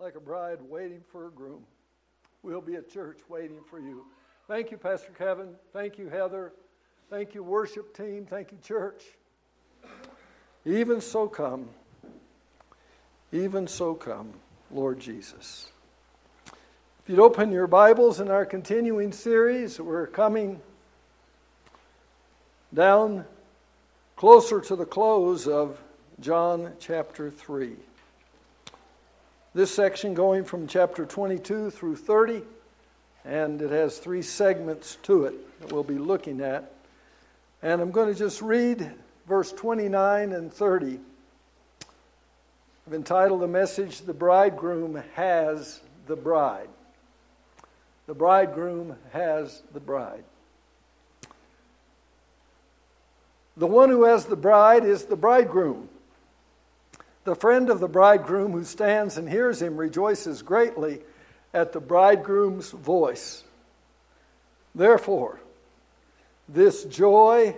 like a bride waiting for a groom. We'll be at church waiting for you. Thank you, Pastor Kevin. Thank you, Heather. Thank you, worship team. Thank you, church. Even so come. Even so come, Lord Jesus. If you'd open your Bibles in our continuing series, we're coming down closer to the close of John chapter 3. This section going from chapter 22 through 30, and it has three segments to it that we'll be looking at. And I'm going to just read verse 29 and 30. I've entitled the message, The Bridegroom Has the Bride. The bridegroom has the bride. The one who has the bride is the bridegroom. The friend of the bridegroom who stands and hears him rejoices greatly at the bridegroom's voice. Therefore, this joy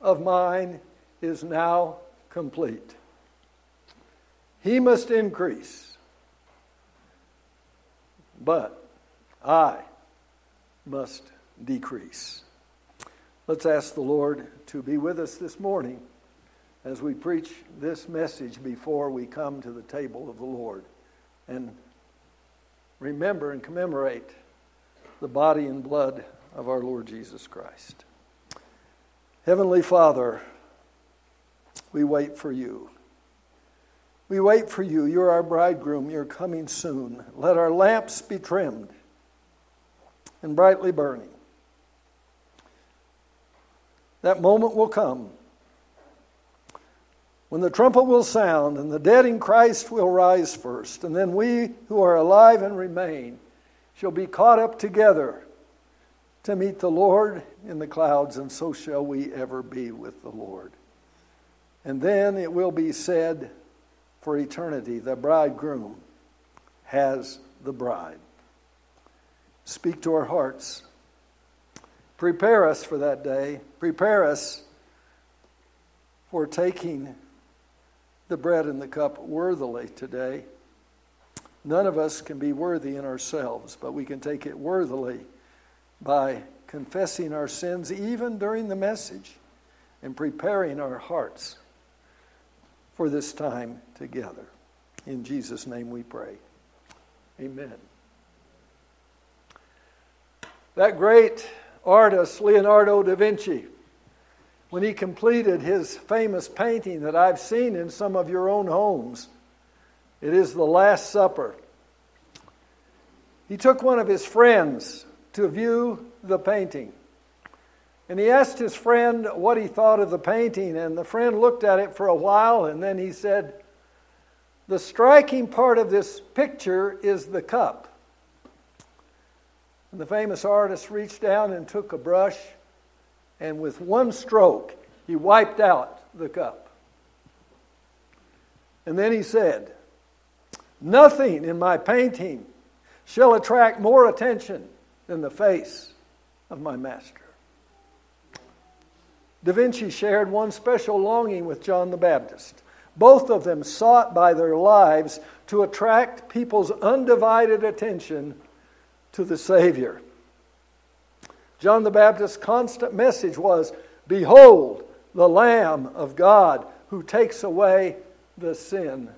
of mine is now complete. He must increase, but I must decrease. Let's ask the Lord to be with us this morning as we preach this message before we come to the table of the Lord and remember and commemorate the body and blood of our Lord Jesus Christ. Heavenly Father, we wait for you. We wait for you. You're our bridegroom. You're coming soon. Let our lamps be trimmed and brightly burning. That moment will come when the trumpet will sound and the dead in Christ will rise first, and then we who are alive and remain shall be caught up together to meet the Lord in the clouds, and so shall we ever be with the Lord. And then it will be said for eternity the bridegroom has the bride. Speak to our hearts. Prepare us for that day. Prepare us for taking the bread and the cup worthily today. None of us can be worthy in ourselves, but we can take it worthily by confessing our sins even during the message and preparing our hearts for this time together. In Jesus' name we pray. Amen. That great artist, Leonardo da Vinci, when he completed his famous painting that I've seen in some of your own homes, it is The Last Supper. He took one of his friends to view the painting. And he asked his friend what he thought of the painting, and the friend looked at it for a while, and then he said, The striking part of this picture is the cup. And the famous artist reached down and took a brush, and with one stroke, he wiped out the cup. And then he said, Nothing in my painting shall attract more attention than the face of my master. Da Vinci shared one special longing with John the Baptist. Both of them sought by their lives to attract people's undivided attention to the Savior. John the Baptist's constant message was Behold, the Lamb of God who takes away the sin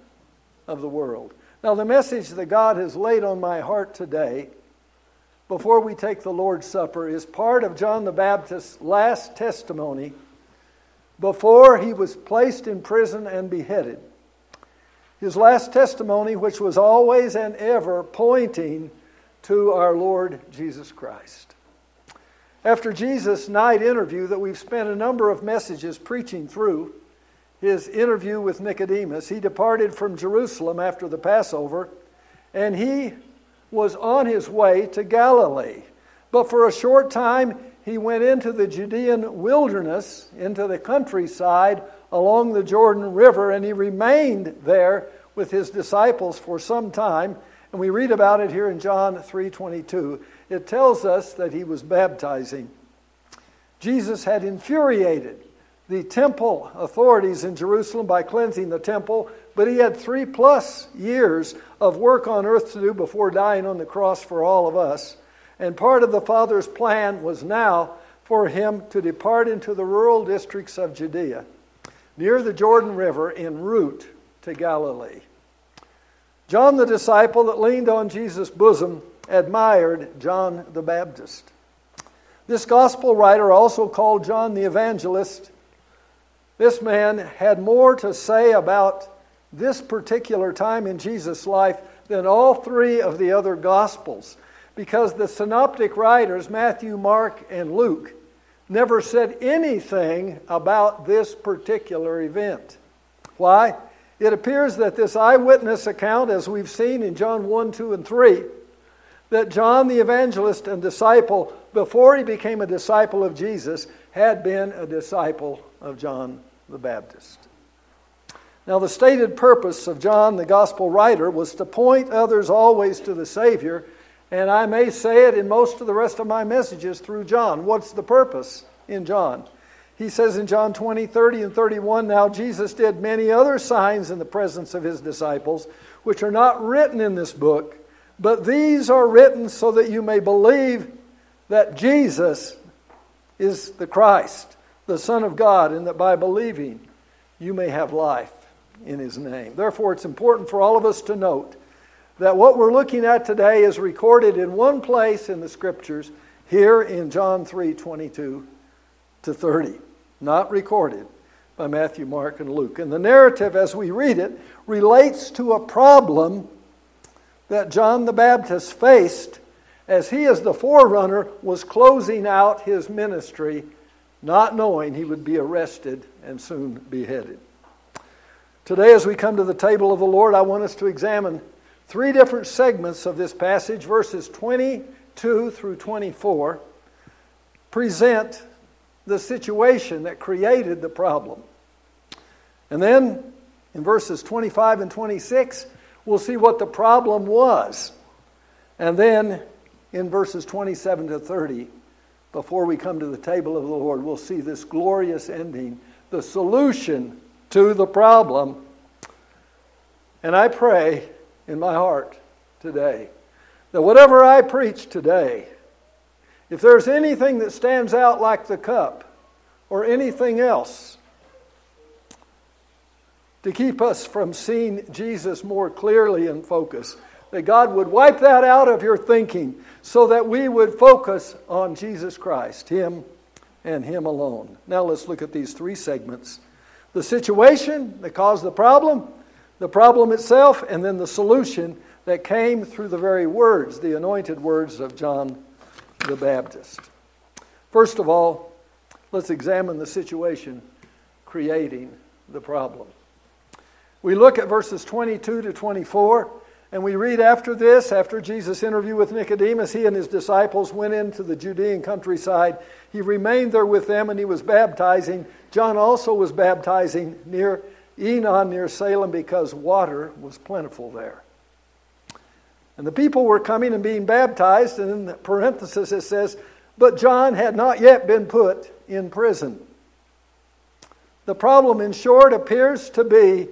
of the world. Now, the message that God has laid on my heart today, before we take the Lord's Supper, is part of John the Baptist's last testimony before he was placed in prison and beheaded. His last testimony, which was always and ever pointing to our Lord Jesus Christ. After Jesus' night interview that we've spent a number of messages preaching through, his interview with Nicodemus, he departed from Jerusalem after the Passover and he was on his way to Galilee. But for a short time, he went into the Judean wilderness, into the countryside along the Jordan River, and he remained there with his disciples for some time and we read about it here in John 3:22. It tells us that he was baptizing. Jesus had infuriated the temple authorities in Jerusalem by cleansing the temple, but he had three plus years of work on earth to do before dying on the cross for all of us. And part of the Father's plan was now for him to depart into the rural districts of Judea, near the Jordan River, en route to Galilee. John the disciple that leaned on Jesus' bosom admired John the Baptist. This gospel writer, also called John the Evangelist, this man had more to say about this particular time in Jesus' life than all three of the other gospels because the synoptic writers, Matthew, Mark, and Luke, never said anything about this particular event. Why? It appears that this eyewitness account, as we've seen in John 1, 2, and 3, that John the evangelist and disciple, before he became a disciple of Jesus, had been a disciple of John the Baptist. Now, the stated purpose of John, the gospel writer, was to point others always to the Savior, and I may say it in most of the rest of my messages through John. What's the purpose in John? He says in John 20, 30, and 31 Now Jesus did many other signs in the presence of his disciples, which are not written in this book, but these are written so that you may believe that Jesus is the Christ, the Son of God, and that by believing you may have life in his name. Therefore, it's important for all of us to note that what we're looking at today is recorded in one place in the scriptures, here in John 3 22 to 30, not recorded by Matthew, Mark, and Luke. And the narrative, as we read it, relates to a problem that John the Baptist faced as he, as the forerunner, was closing out his ministry, not knowing he would be arrested and soon beheaded. Today, as we come to the table of the Lord, I want us to examine three different segments of this passage, verses 22 through 24, present the situation that created the problem. And then in verses 25 and 26, we'll see what the problem was. And then in verses 27 to 30, before we come to the table of the Lord, we'll see this glorious ending, the solution to the problem. And I pray in my heart today that whatever I preach today, if there's anything that stands out like the cup or anything else to keep us from seeing Jesus more clearly in focus, that God would wipe that out of your thinking so that we would focus on Jesus Christ, Him and Him alone. Now let's look at these three segments the situation that caused the problem, the problem itself, and then the solution that came through the very words, the anointed words of John the Baptist. First of all, let's examine the situation creating the problem. We look at verses 22 to 24. And we read after this, after Jesus' interview with Nicodemus, he and his disciples went into the Judean countryside. He remained there with them and he was baptizing. John also was baptizing near Aenon, near Salem, because water was plentiful there. And the people were coming and being baptized, and in the parenthesis it says, But John had not yet been put in prison. The problem, in short, appears to be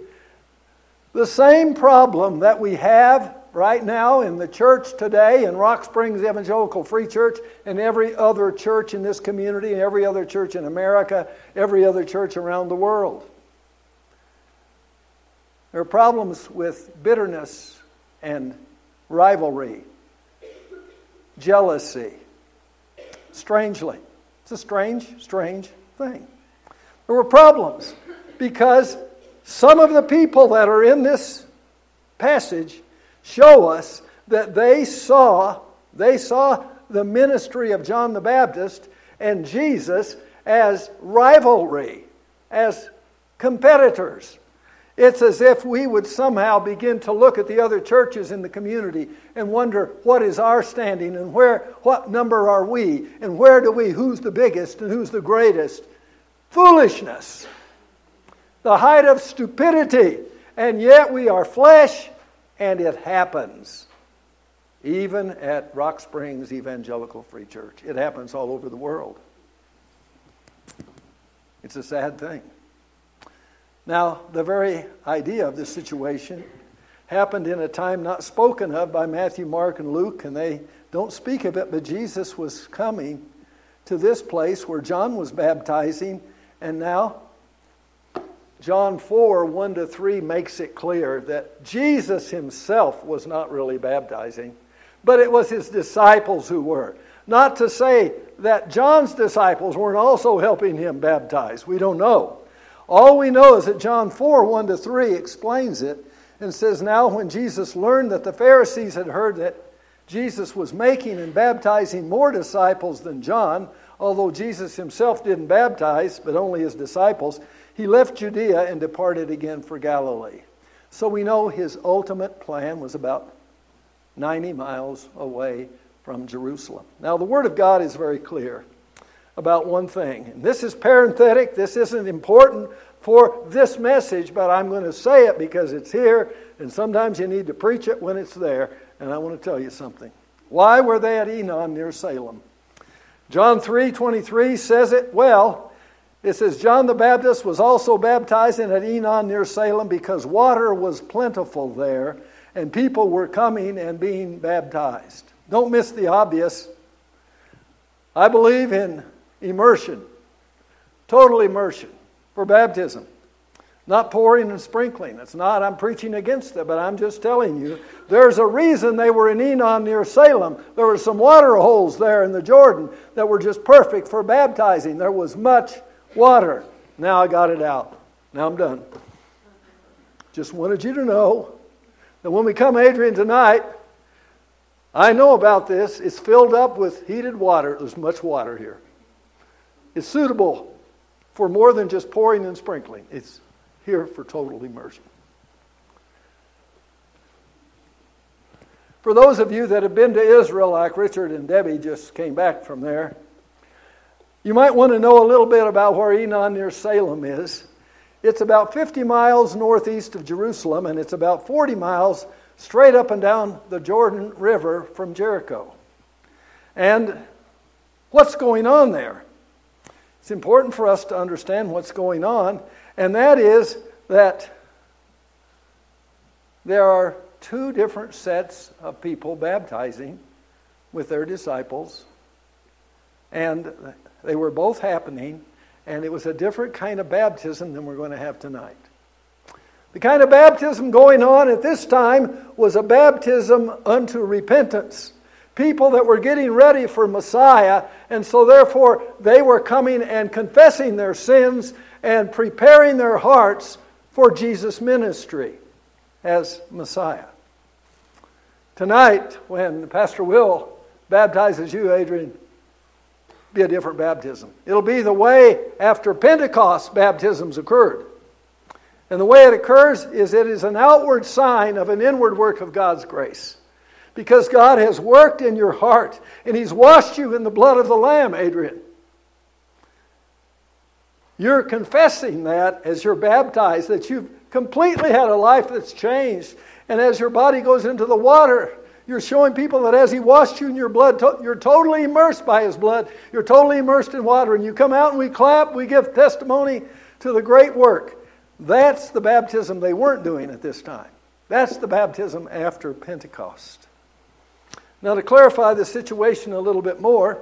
the same problem that we have right now in the church today, in Rock Springs Evangelical Free Church, and every other church in this community, and every other church in America, every other church around the world. There are problems with bitterness and rivalry, jealousy. Strangely, it's a strange, strange thing. There were problems because some of the people that are in this passage show us that they saw they saw the ministry of John the Baptist and Jesus as rivalry, as competitors. It's as if we would somehow begin to look at the other churches in the community and wonder what is our standing and where what number are we and where do we who's the biggest and who's the greatest. Foolishness the height of stupidity, and yet we are flesh, and it happens. Even at Rock Springs Evangelical Free Church, it happens all over the world. It's a sad thing. Now, the very idea of this situation happened in a time not spoken of by Matthew, Mark, and Luke, and they don't speak of it, but Jesus was coming to this place where John was baptizing, and now John 4 1 to 3 makes it clear that Jesus himself was not really baptizing, but it was his disciples who were. Not to say that John's disciples weren't also helping him baptize. We don't know. All we know is that John 4 1 to 3 explains it and says, Now when Jesus learned that the Pharisees had heard that Jesus was making and baptizing more disciples than John, although Jesus himself didn't baptize, but only his disciples, he left Judea and departed again for Galilee. So we know his ultimate plan was about 90 miles away from Jerusalem. Now, the Word of God is very clear about one thing. And this is parenthetic, this isn't important for this message, but I'm going to say it because it's here, and sometimes you need to preach it when it's there. And I want to tell you something. Why were they at Enon near Salem? John 3 23 says it well. It says, John the Baptist was also baptizing at Enon near Salem because water was plentiful there, and people were coming and being baptized. Don't miss the obvious. I believe in immersion, total immersion for baptism. Not pouring and sprinkling. It's not, I'm preaching against it, but I'm just telling you. There's a reason they were in Enon near Salem. There were some water holes there in the Jordan that were just perfect for baptizing. There was much water. Now I got it out. Now I'm done. Just wanted you to know that when we come, Adrian, tonight, I know about this. It's filled up with heated water. There's much water here. It's suitable for more than just pouring and sprinkling. It's here for total immersion. For those of you that have been to Israel, like Richard and Debbie just came back from there, you might want to know a little bit about where Enon near Salem is. It's about 50 miles northeast of Jerusalem, and it's about 40 miles straight up and down the Jordan River from Jericho. And what's going on there? It's important for us to understand what's going on and that is that there are two different sets of people baptizing with their disciples, and they were both happening, and it was a different kind of baptism than we're going to have tonight. The kind of baptism going on at this time was a baptism unto repentance. People that were getting ready for Messiah, and so therefore they were coming and confessing their sins and preparing their hearts for Jesus' ministry as Messiah. Tonight, when Pastor Will baptizes you, Adrian, be a different baptism. It'll be the way after Pentecost baptisms occurred. And the way it occurs is it is an outward sign of an inward work of God's grace. Because God has worked in your heart and He's washed you in the blood of the Lamb, Adrian. You're confessing that as you're baptized, that you've completely had a life that's changed. And as your body goes into the water, you're showing people that as He washed you in your blood, you're totally immersed by His blood. You're totally immersed in water. And you come out and we clap, we give testimony to the great work. That's the baptism they weren't doing at this time. That's the baptism after Pentecost. Now, to clarify the situation a little bit more,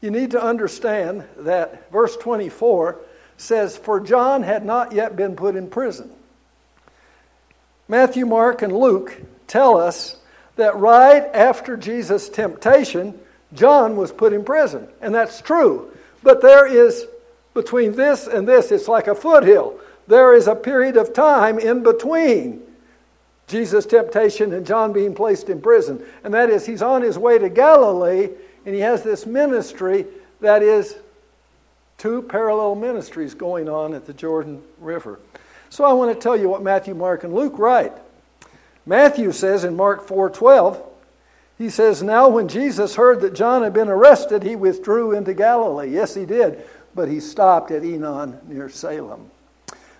you need to understand that verse 24 says, For John had not yet been put in prison. Matthew, Mark, and Luke tell us that right after Jesus' temptation, John was put in prison. And that's true. But there is, between this and this, it's like a foothill. There is a period of time in between Jesus' temptation and John being placed in prison. And that is, he's on his way to Galilee and he has this ministry that is two parallel ministries going on at the Jordan River. So I want to tell you what Matthew, Mark, and Luke write. Matthew says in Mark 4:12, he says, "Now when Jesus heard that John had been arrested, he withdrew into Galilee." Yes, he did, but he stopped at Enon near Salem.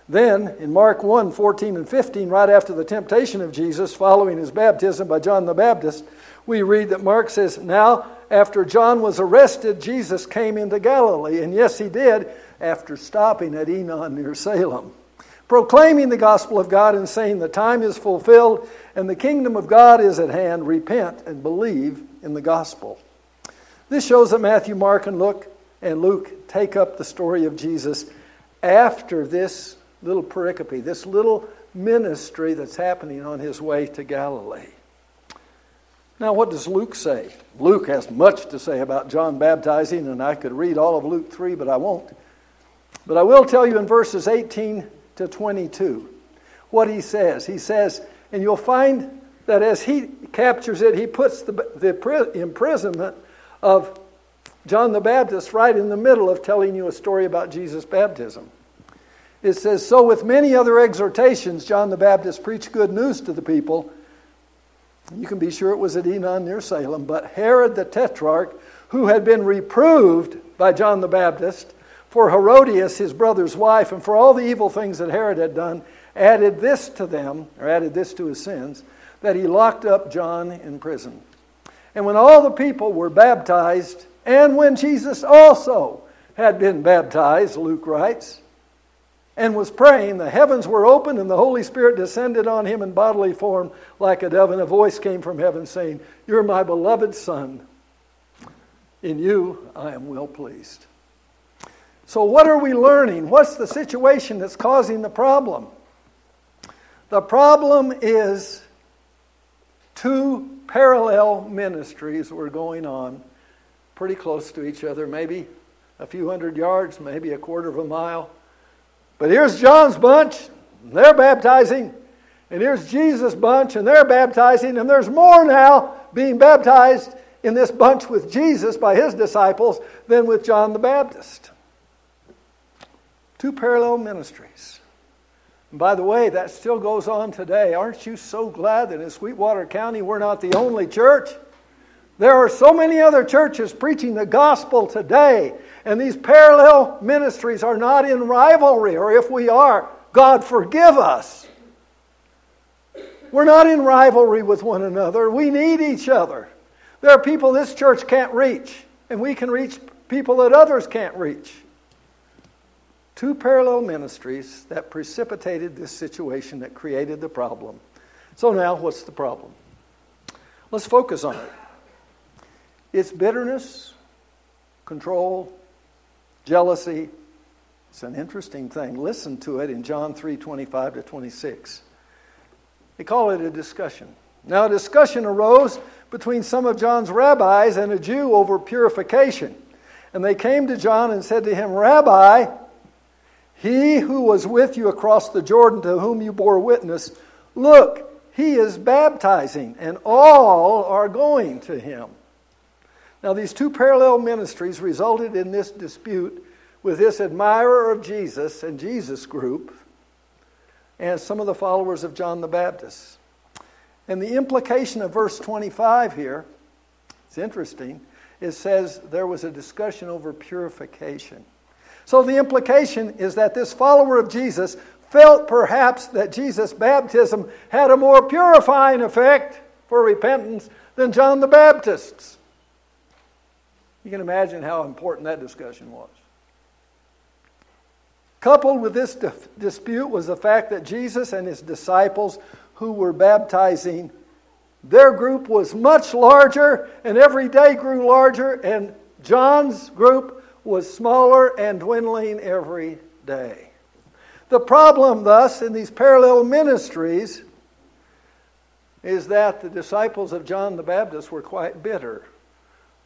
Then in Mark 1 14 and 15, right after the temptation of Jesus, following his baptism by John the Baptist, we read that Mark says, Now after John was arrested, Jesus came into Galilee. And yes, he did, after stopping at Enon near Salem. Proclaiming the gospel of God and saying the time is fulfilled and the kingdom of God is at hand. Repent and believe in the gospel. This shows that Matthew, Mark, and Luke and Luke take up the story of Jesus after this little pericope, this little ministry that's happening on his way to Galilee. Now, what does Luke say? Luke has much to say about John baptizing, and I could read all of Luke 3, but I won't. But I will tell you in verses 18 to 22 what he says. He says, and you'll find that as he captures it, he puts the, the imprisonment of John the Baptist right in the middle of telling you a story about Jesus' baptism. It says, So with many other exhortations, John the Baptist preached good news to the people you can be sure it was at Enon near Salem. But Herod the Tetrarch, who had been reproved by John the Baptist for Herodias, his brother's wife, and for all the evil things that Herod had done, added this to them, or added this to his sins, that he locked up John in prison. And when all the people were baptized, and when Jesus also had been baptized, Luke writes, and was praying, the heavens were opened and the Holy Spirit descended on him in bodily form like a dove, and a voice came from heaven saying, You're my beloved Son. In you I am well pleased. So, what are we learning? What's the situation that's causing the problem? The problem is two parallel ministries were going on pretty close to each other, maybe a few hundred yards, maybe a quarter of a mile. But here's John's bunch, they're baptizing. And here's Jesus' bunch, and they're baptizing. And there's more now being baptized in this bunch with Jesus by his disciples than with John the Baptist. Two parallel ministries. And by the way, that still goes on today. Aren't you so glad that in Sweetwater County we're not the only church? There are so many other churches preaching the gospel today, and these parallel ministries are not in rivalry, or if we are, God forgive us. We're not in rivalry with one another. We need each other. There are people this church can't reach, and we can reach people that others can't reach. Two parallel ministries that precipitated this situation that created the problem. So, now what's the problem? Let's focus on it. It's bitterness, control, jealousy. It's an interesting thing. Listen to it in John 3 25 to 26. They call it a discussion. Now, a discussion arose between some of John's rabbis and a Jew over purification. And they came to John and said to him, Rabbi, he who was with you across the Jordan, to whom you bore witness, look, he is baptizing, and all are going to him. Now, these two parallel ministries resulted in this dispute with this admirer of Jesus and Jesus group and some of the followers of John the Baptist. And the implication of verse 25 here, it's interesting, it says there was a discussion over purification. So the implication is that this follower of Jesus felt perhaps that Jesus' baptism had a more purifying effect for repentance than John the Baptist's. You can imagine how important that discussion was. Coupled with this dispute was the fact that Jesus and his disciples who were baptizing, their group was much larger and every day grew larger, and John's group was smaller and dwindling every day. The problem, thus, in these parallel ministries is that the disciples of John the Baptist were quite bitter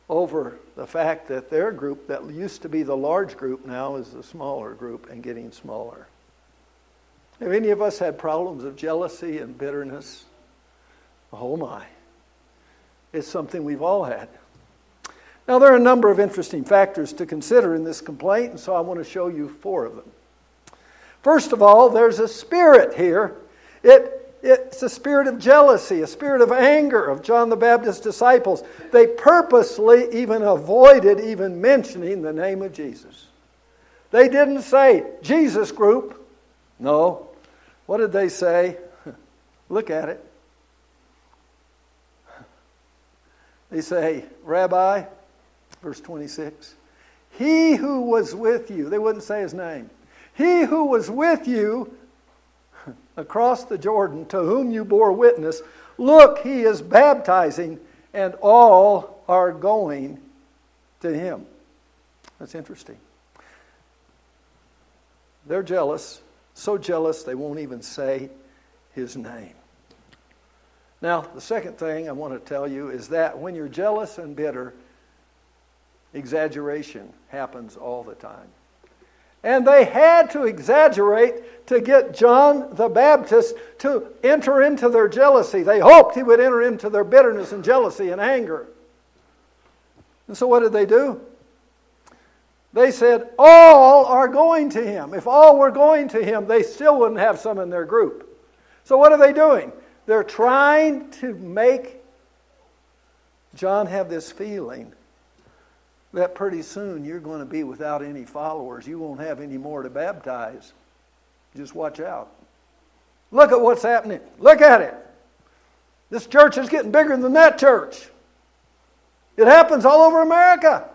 over the fact that their group, that used to be the large group, now is the smaller group and getting smaller. Have any of us had problems of jealousy and bitterness? Oh my. It's something we've all had. Now, there are a number of interesting factors to consider in this complaint, and so I want to show you four of them. First of all, there's a spirit here. It it's a spirit of jealousy, a spirit of anger of John the Baptist's disciples. They purposely even avoided even mentioning the name of Jesus. They didn't say, Jesus group. No. What did they say? Look at it. They say, Rabbi, verse 26, he who was with you, they wouldn't say his name, he who was with you across the Jordan, to whom you bore witness, look, he is baptizing, and all are going to him. That's interesting. They're jealous, so jealous they won't even say his name. Now, the second thing I want to tell you is that when you're jealous and bitter, exaggeration happens all the time. And they had to exaggerate to get John the Baptist to enter into their jealousy. They hoped he would enter into their bitterness and jealousy and anger. And so, what did they do? They said, All are going to him. If all were going to him, they still wouldn't have some in their group. So, what are they doing? They're trying to make John have this feeling that pretty soon you're going to be without any followers. You won't have any more to baptize. Just watch out. Look at what's happening. Look at it. This church is getting bigger than that church. It happens all over America.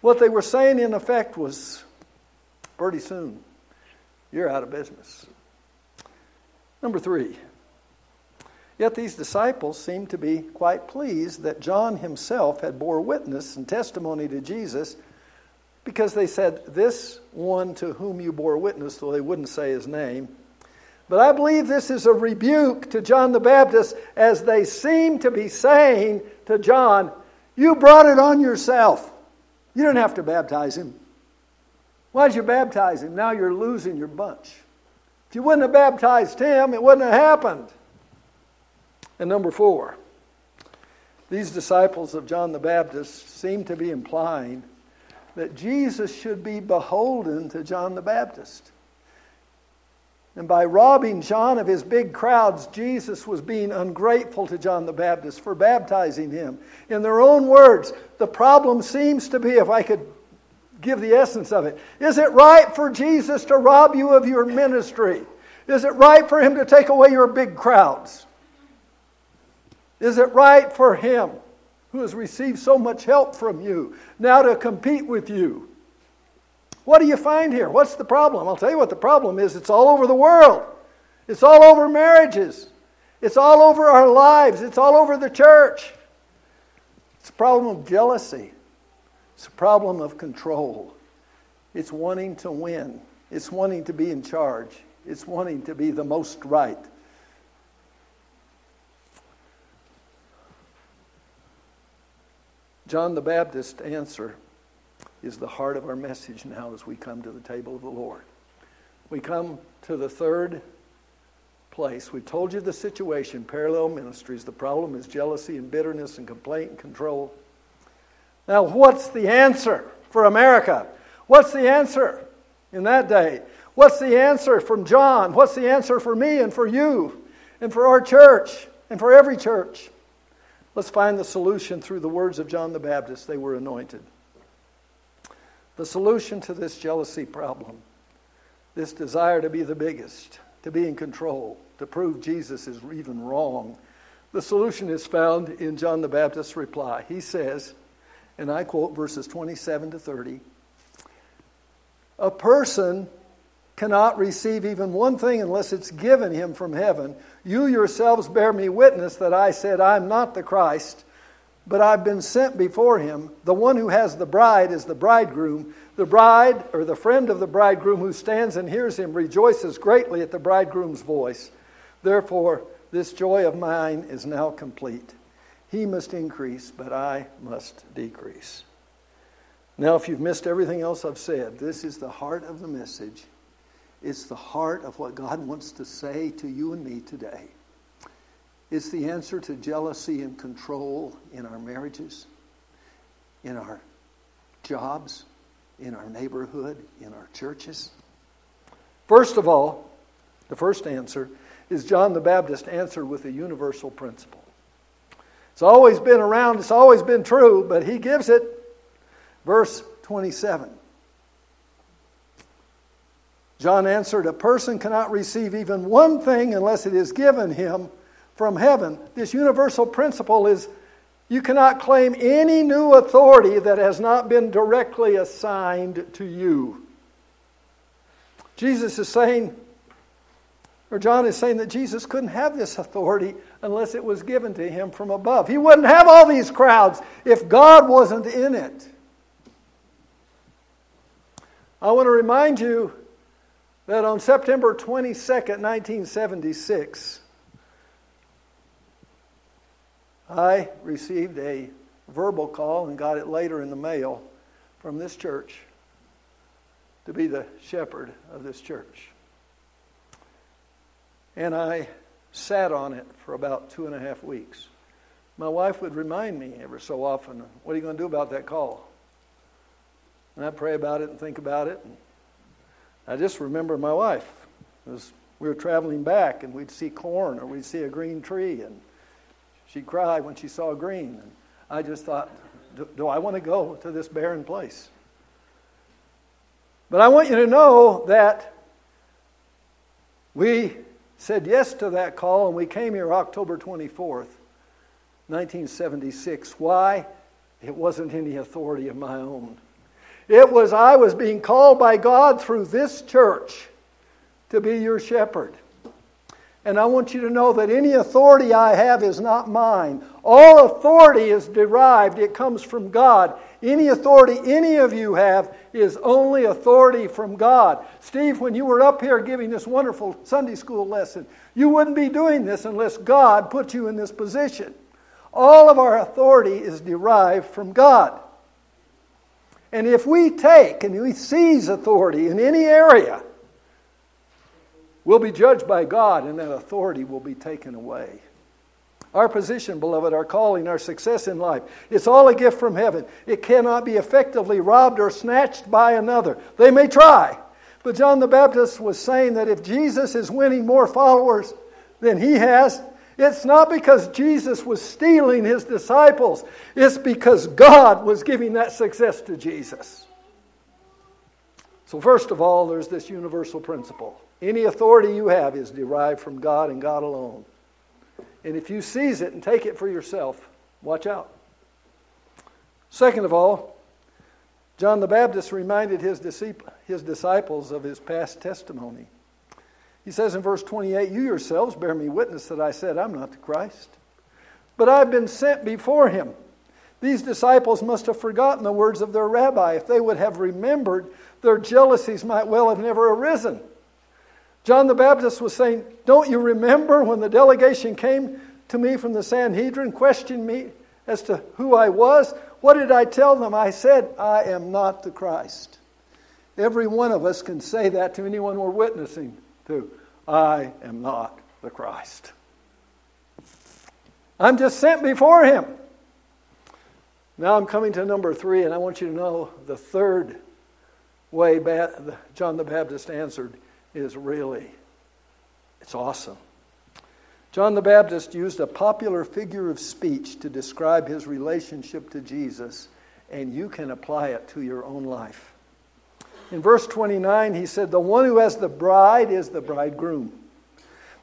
What they were saying, in effect, was pretty soon you're out of business. Number three. Yet these disciples seemed to be quite pleased that John himself had bore witness and testimony to Jesus because they said, This one to whom you bore witness, though they wouldn't say his name. But I believe this is a rebuke to John the Baptist as they seem to be saying to John, You brought it on yourself. You didn't have to baptize him. Why'd you baptize him? Now you're losing your bunch. If you wouldn't have baptized him, it wouldn't have happened. And number four, these disciples of John the Baptist seem to be implying that Jesus should be beholden to John the Baptist. And by robbing John of his big crowds, Jesus was being ungrateful to John the Baptist for baptizing him. In their own words, the problem seems to be, if I could give the essence of it, is it right for Jesus to rob you of your ministry? Is it right for him to take away your big crowds? Is it right for him who has received so much help from you now to compete with you? What do you find here? What's the problem? I'll tell you what the problem is it's all over the world, it's all over marriages, it's all over our lives, it's all over the church. It's a problem of jealousy, it's a problem of control, it's wanting to win, it's wanting to be in charge, it's wanting to be the most right. John the Baptist's answer is the heart of our message now as we come to the table of the Lord. We come to the third place. We told you the situation, parallel ministries. The problem is jealousy and bitterness and complaint and control. Now, what's the answer for America? What's the answer in that day? What's the answer from John? What's the answer for me and for you and for our church and for every church? Let's find the solution through the words of John the Baptist. They were anointed. The solution to this jealousy problem, this desire to be the biggest, to be in control, to prove Jesus is even wrong, the solution is found in John the Baptist's reply. He says, and I quote verses 27 to 30 A person cannot receive even one thing unless it's given him from heaven. You yourselves bear me witness that I said, I'm not the Christ, but I've been sent before him. The one who has the bride is the bridegroom. The bride, or the friend of the bridegroom who stands and hears him, rejoices greatly at the bridegroom's voice. Therefore, this joy of mine is now complete. He must increase, but I must decrease. Now, if you've missed everything else I've said, this is the heart of the message it's the heart of what God wants to say to you and me today. It's the answer to jealousy and control in our marriages, in our jobs, in our neighborhood, in our churches. First of all, the first answer is John the Baptist answered with a universal principle. It's always been around, it's always been true, but he gives it. Verse 27. John answered, A person cannot receive even one thing unless it is given him from heaven. This universal principle is you cannot claim any new authority that has not been directly assigned to you. Jesus is saying, Or John is saying that Jesus couldn't have this authority unless it was given to him from above. He wouldn't have all these crowds if God wasn't in it. I want to remind you that on September 22nd, 1976, I received a verbal call and got it later in the mail from this church to be the shepherd of this church. And I sat on it for about two and a half weeks. My wife would remind me ever so often, What are you going to do about that call? And I pray about it and think about it. And I just remember my wife. As we were traveling back and we'd see corn or we'd see a green tree and she'd cry when she saw green. And I just thought, do, do I want to go to this barren place? But I want you to know that we said yes to that call and we came here October 24th, 1976. Why? It wasn't any authority of my own. It was I was being called by God through this church to be your shepherd. And I want you to know that any authority I have is not mine. All authority is derived, it comes from God. Any authority any of you have is only authority from God. Steve, when you were up here giving this wonderful Sunday school lesson, you wouldn't be doing this unless God put you in this position. All of our authority is derived from God. And if we take and we seize authority in any area, we'll be judged by God and that authority will be taken away. Our position, beloved, our calling, our success in life, it's all a gift from heaven. It cannot be effectively robbed or snatched by another. They may try. But John the Baptist was saying that if Jesus is winning more followers than he has, it's not because Jesus was stealing his disciples, it's because God was giving that success to Jesus. So, first of all, there's this universal principle any authority you have is derived from God and God alone. And if you seize it and take it for yourself, watch out. Second of all, John the Baptist reminded his, disciples of his past testimony. He says in verse 28 You yourselves bear me witness that I said, I'm not the Christ, but I've been sent before him. These disciples must have forgotten the words of their rabbi. If they would have remembered, their jealousies might well have never arisen. John the Baptist was saying, Don't you remember when the delegation came to me from the Sanhedrin, questioned me as to who I was? What did I tell them? I said, I am not the Christ. Every one of us can say that to anyone we're witnessing to I am not the Christ. I'm just sent before him. Now I'm coming to number three, and I want you to know the third way John the Baptist answered is really, it's awesome. John the Baptist used a popular figure of speech to describe his relationship to Jesus, and you can apply it to your own life. In verse 29, he said, The one who has the bride is the bridegroom.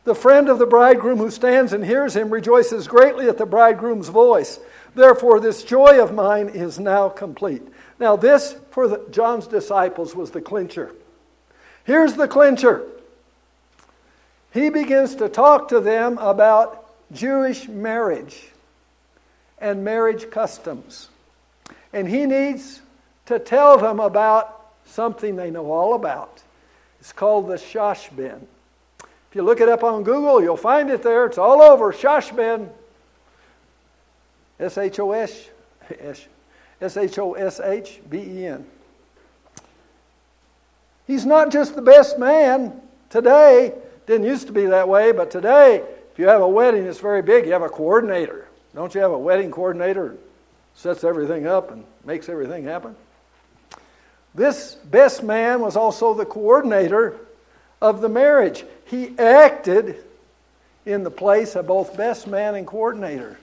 The friend of the bridegroom who stands and hears him rejoices greatly at the bridegroom's voice. Therefore, this joy of mine is now complete. Now, this for the, John's disciples was the clincher. Here's the clincher. He begins to talk to them about Jewish marriage and marriage customs. And he needs to tell them about something they know all about. It's called the Shoshben. If you look it up on Google, you'll find it there. It's all over. Shoshben. S H O S S H O S H B E N. He's not just the best man today. Didn't used to be that way, but today, if you have a wedding it's very big, you have a coordinator. Don't you have a wedding coordinator? Sets everything up and makes everything happen. This best man was also the coordinator of the marriage. He acted in the place of both best man and coordinator.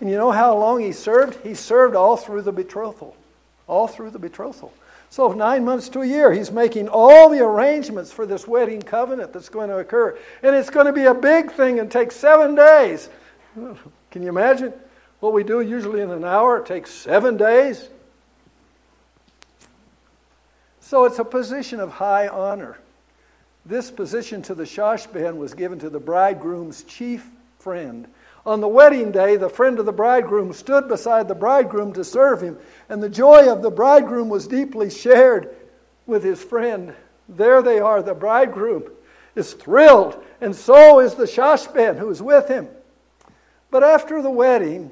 And you know how long he served? He served all through the betrothal. All through the betrothal. So, nine months to a year, he's making all the arrangements for this wedding covenant that's going to occur. And it's going to be a big thing and take seven days. Can you imagine? What we do usually in an hour, it takes seven days. So it's a position of high honor. This position to the shashband was given to the bridegroom's chief friend. On the wedding day, the friend of the bridegroom stood beside the bridegroom to serve him, and the joy of the bridegroom was deeply shared with his friend. There they are, the bridegroom is thrilled, and so is the shashband who is with him. But after the wedding,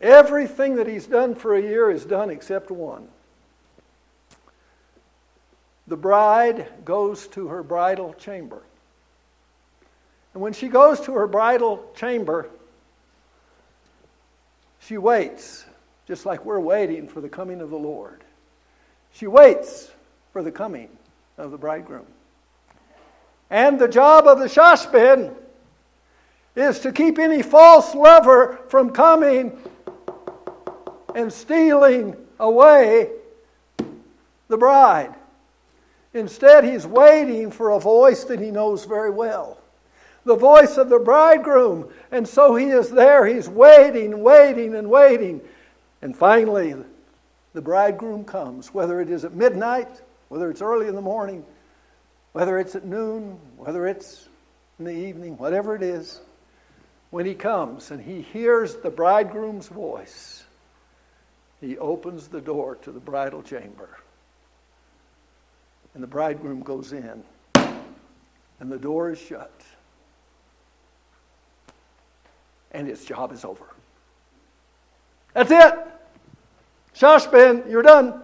everything that he's done for a year is done except one. The bride goes to her bridal chamber. And when she goes to her bridal chamber, she waits, just like we're waiting for the coming of the Lord. She waits for the coming of the bridegroom. And the job of the shoshben is to keep any false lover from coming and stealing away the bride. Instead, he's waiting for a voice that he knows very well the voice of the bridegroom. And so he is there. He's waiting, waiting, and waiting. And finally, the bridegroom comes, whether it is at midnight, whether it's early in the morning, whether it's at noon, whether it's in the evening, whatever it is. When he comes and he hears the bridegroom's voice, he opens the door to the bridal chamber. And the bridegroom goes in, and the door is shut. and its job is over. That's it. Shoshben, you're done.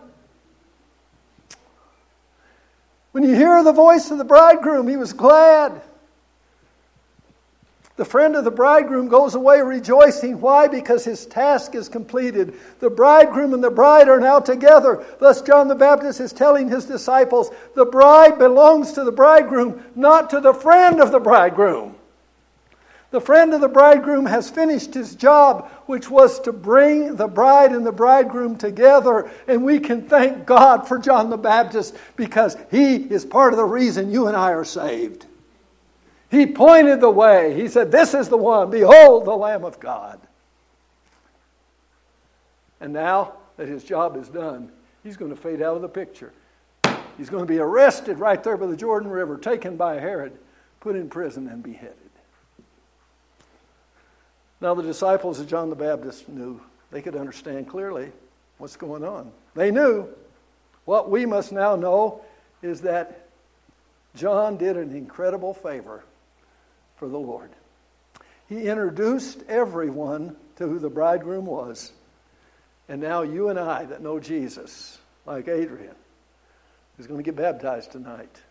When you hear the voice of the bridegroom, he was glad. The friend of the bridegroom goes away rejoicing. Why? Because his task is completed. The bridegroom and the bride are now together. Thus, John the Baptist is telling his disciples the bride belongs to the bridegroom, not to the friend of the bridegroom. The friend of the bridegroom has finished his job, which was to bring the bride and the bridegroom together. And we can thank God for John the Baptist because he is part of the reason you and I are saved. He pointed the way. He said, This is the one. Behold, the Lamb of God. And now that his job is done, he's going to fade out of the picture. He's going to be arrested right there by the Jordan River, taken by Herod, put in prison, and beheaded. Now, the disciples of John the Baptist knew, they could understand clearly what's going on. They knew. What we must now know is that John did an incredible favor for the Lord. He introduced everyone to who the bridegroom was. And now you and I that know Jesus, like Adrian, is going to get baptized tonight.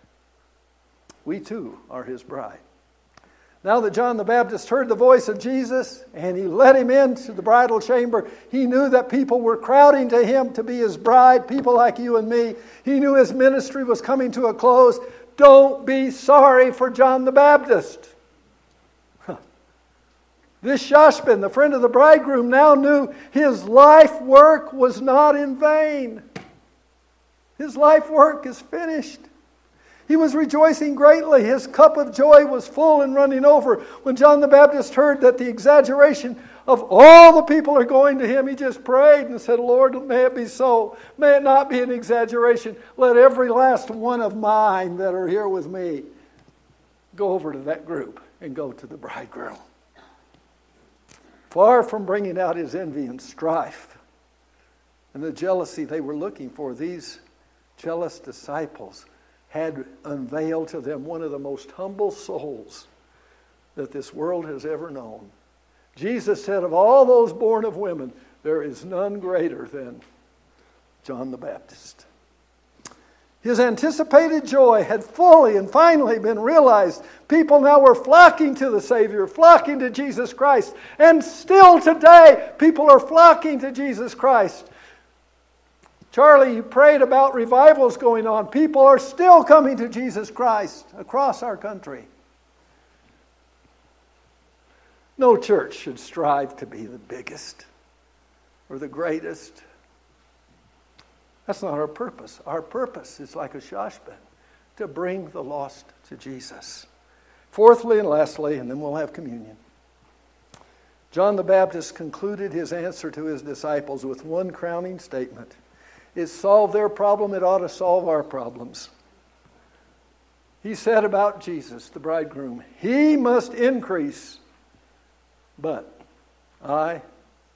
We too are his bride. Now that John the Baptist heard the voice of Jesus and he led him into the bridal chamber, he knew that people were crowding to him to be his bride, people like you and me. He knew his ministry was coming to a close. Don't be sorry for John the Baptist. This Shoshben, the friend of the bridegroom, now knew his life work was not in vain. His life work is finished. He was rejoicing greatly. His cup of joy was full and running over. When John the Baptist heard that the exaggeration of all the people are going to him, he just prayed and said, Lord, may it be so. May it not be an exaggeration. Let every last one of mine that are here with me go over to that group and go to the bridegroom. Far from bringing out his envy and strife and the jealousy they were looking for, these jealous disciples had unveiled to them one of the most humble souls that this world has ever known. Jesus said, Of all those born of women, there is none greater than John the Baptist. His anticipated joy had fully and finally been realized. People now were flocking to the Savior, flocking to Jesus Christ. And still today, people are flocking to Jesus Christ. Charlie, you prayed about revivals going on. People are still coming to Jesus Christ across our country. No church should strive to be the biggest or the greatest. That's not our purpose. Our purpose is like a shoshben to bring the lost to Jesus. Fourthly and lastly, and then we'll have communion. John the Baptist concluded his answer to his disciples with one crowning statement it solved their problem, it ought to solve our problems. He said about Jesus, the bridegroom, He must increase, but I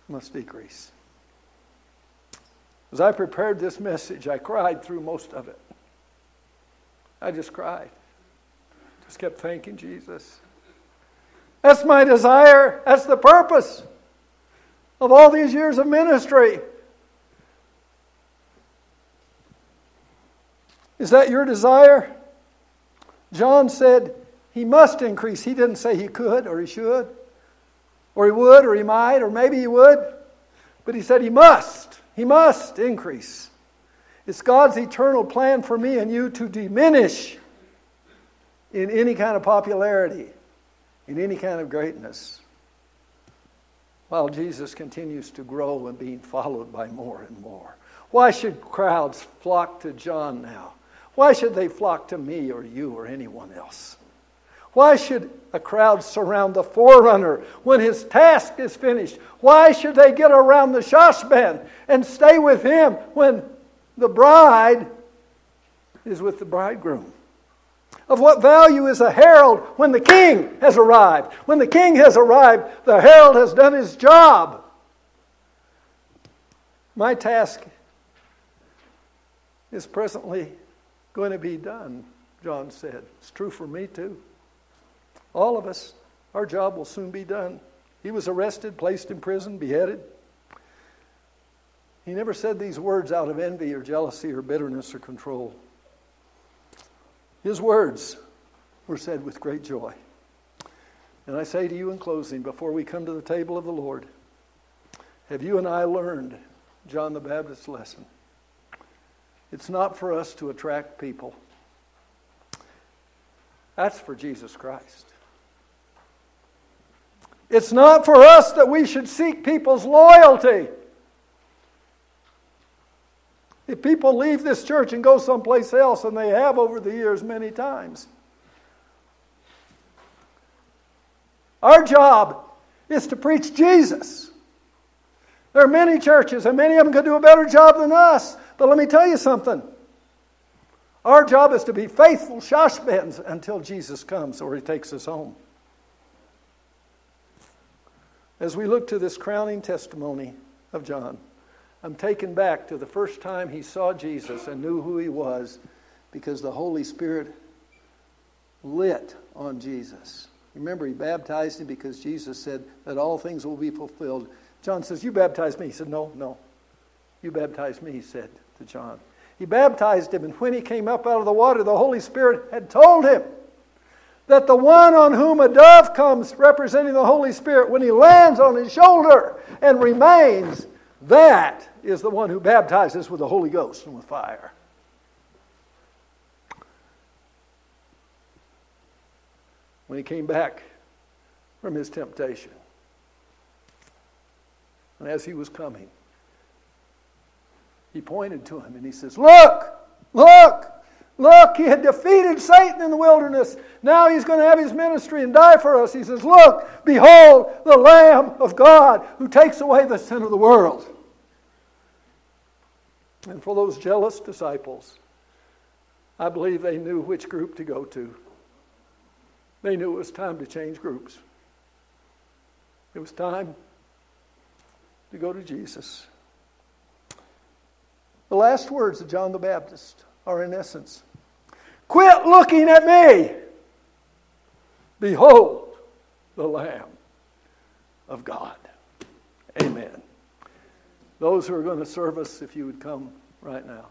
must decrease. As I prepared this message, I cried through most of it. I just cried. Just kept thanking Jesus. That's my desire. That's the purpose of all these years of ministry. Is that your desire? John said he must increase. He didn't say he could or he should or he would or he might or maybe he would, but he said he must. He must increase. It's God's eternal plan for me and you to diminish in any kind of popularity, in any kind of greatness, while Jesus continues to grow and being followed by more and more. Why should crowds flock to John now? Why should they flock to me or you or anyone else? Why should a crowd surround the forerunner when his task is finished? Why should they get around the shoshben and stay with him when the bride is with the bridegroom? Of what value is a herald when the king has arrived? When the king has arrived, the herald has done his job. My task is presently going to be done, John said. It's true for me too. All of us, our job will soon be done. He was arrested, placed in prison, beheaded. He never said these words out of envy or jealousy or bitterness or control. His words were said with great joy. And I say to you in closing, before we come to the table of the Lord, have you and I learned John the Baptist's lesson? It's not for us to attract people. That's for Jesus Christ. It's not for us that we should seek people's loyalty. If people leave this church and go someplace else, and they have over the years many times, our job is to preach Jesus. There are many churches, and many of them could do a better job than us. But let me tell you something. Our job is to be faithful shoshbens until Jesus comes or he takes us home. As we look to this crowning testimony of John, I'm taken back to the first time he saw Jesus and knew who he was because the Holy Spirit lit on Jesus. Remember, he baptized him because Jesus said that all things will be fulfilled. John says, You baptize me. He said, No, no. You baptize me, he said to John. He baptized him, and when he came up out of the water, the Holy Spirit had told him that the one on whom a dove comes, representing the Holy Spirit, when he lands on his shoulder and remains, that is the one who baptizes with the Holy Ghost and with fire. When he came back from his temptation, and as he was coming, he pointed to him and he says, Look, look, look, he had defeated Satan in the wilderness. Now he's going to have his ministry and die for us. He says, Look, behold, the Lamb of God who takes away the sin of the world. And for those jealous disciples, I believe they knew which group to go to. They knew it was time to change groups. It was time to go to Jesus. The last words of John the Baptist are, in essence, Quit looking at me! Behold the Lamb of God. Amen. Those who are going to serve us, if you would come right now.